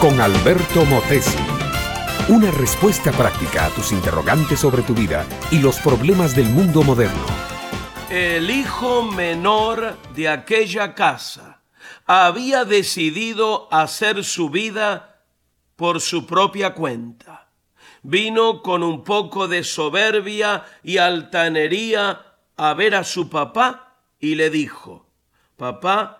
con Alberto Motesi. Una respuesta práctica a tus interrogantes sobre tu vida y los problemas del mundo moderno. El hijo menor de aquella casa había decidido hacer su vida por su propia cuenta. Vino con un poco de soberbia y altanería a ver a su papá y le dijo, Papá,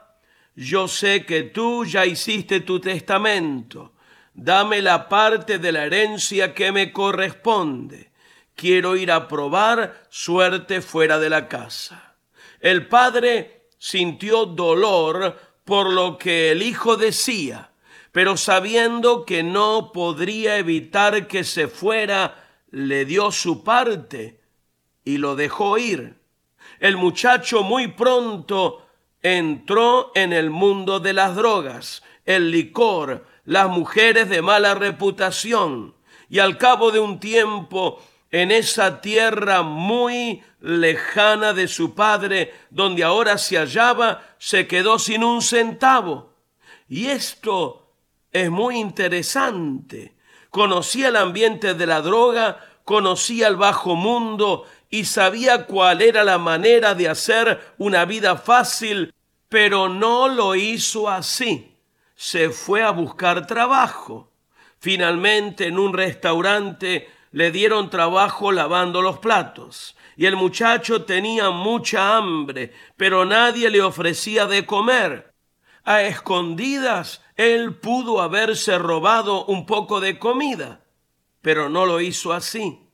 yo sé que tú ya hiciste tu testamento. Dame la parte de la herencia que me corresponde. Quiero ir a probar suerte fuera de la casa. El padre sintió dolor por lo que el hijo decía, pero sabiendo que no podría evitar que se fuera, le dio su parte y lo dejó ir. El muchacho muy pronto entró en el mundo de las drogas, el licor, las mujeres de mala reputación, y al cabo de un tiempo en esa tierra muy lejana de su padre, donde ahora se hallaba, se quedó sin un centavo. Y esto es muy interesante. Conocía el ambiente de la droga, conocía el bajo mundo y sabía cuál era la manera de hacer una vida fácil, pero no lo hizo así. Se fue a buscar trabajo. Finalmente en un restaurante le dieron trabajo lavando los platos. Y el muchacho tenía mucha hambre, pero nadie le ofrecía de comer. A escondidas él pudo haberse robado un poco de comida, pero no lo hizo así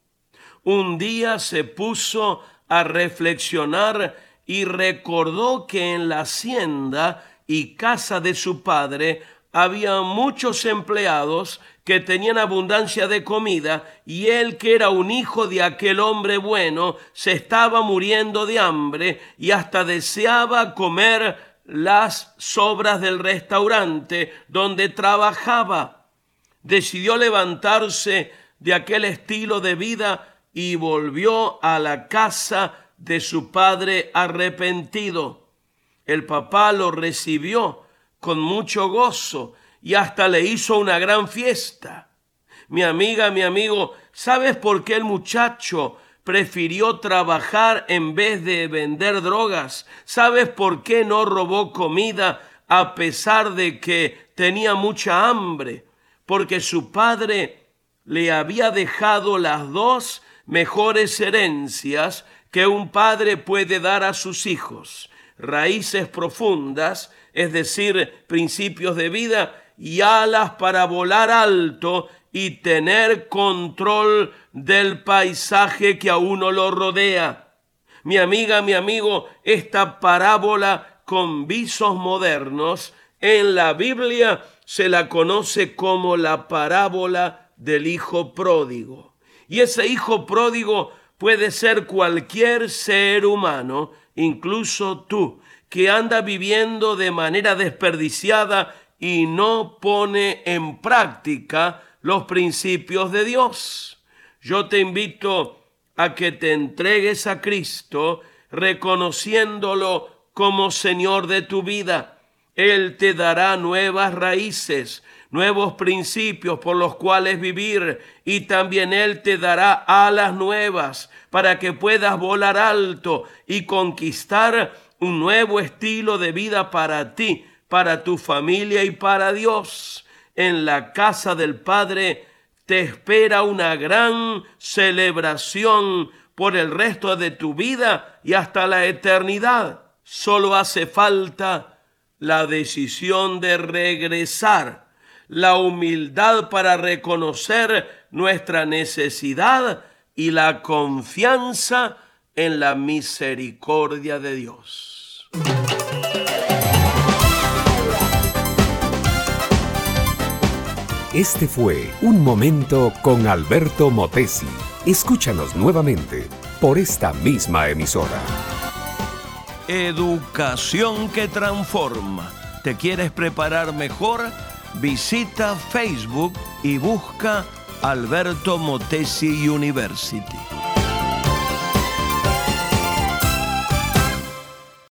un día se puso a reflexionar y recordó que en la hacienda y casa de su padre había muchos empleados que tenían abundancia de comida y él que era un hijo de aquel hombre bueno se estaba muriendo de hambre y hasta deseaba comer las sobras del restaurante donde trabajaba. Decidió levantarse de aquel estilo de vida y volvió a la casa de su padre arrepentido. El papá lo recibió con mucho gozo y hasta le hizo una gran fiesta. Mi amiga, mi amigo, ¿sabes por qué el muchacho prefirió trabajar en vez de vender drogas? ¿Sabes por qué no robó comida a pesar de que tenía mucha hambre? Porque su padre le había dejado las dos mejores herencias que un padre puede dar a sus hijos, raíces profundas, es decir, principios de vida y alas para volar alto y tener control del paisaje que a uno lo rodea. Mi amiga, mi amigo, esta parábola con visos modernos en la Biblia se la conoce como la parábola del Hijo Pródigo. Y ese hijo pródigo puede ser cualquier ser humano, incluso tú, que anda viviendo de manera desperdiciada y no pone en práctica los principios de Dios. Yo te invito a que te entregues a Cristo reconociéndolo como Señor de tu vida. Él te dará nuevas raíces, nuevos principios por los cuales vivir y también Él te dará alas nuevas para que puedas volar alto y conquistar un nuevo estilo de vida para ti, para tu familia y para Dios. En la casa del Padre te espera una gran celebración por el resto de tu vida y hasta la eternidad. Solo hace falta la decisión de regresar la humildad para reconocer nuestra necesidad y la confianza en la misericordia de Dios. Este fue Un Momento con Alberto Motesi. Escúchanos nuevamente por esta misma emisora. Educación que transforma. ¿Te quieres preparar mejor? visita Facebook y busca Alberto Motesi University.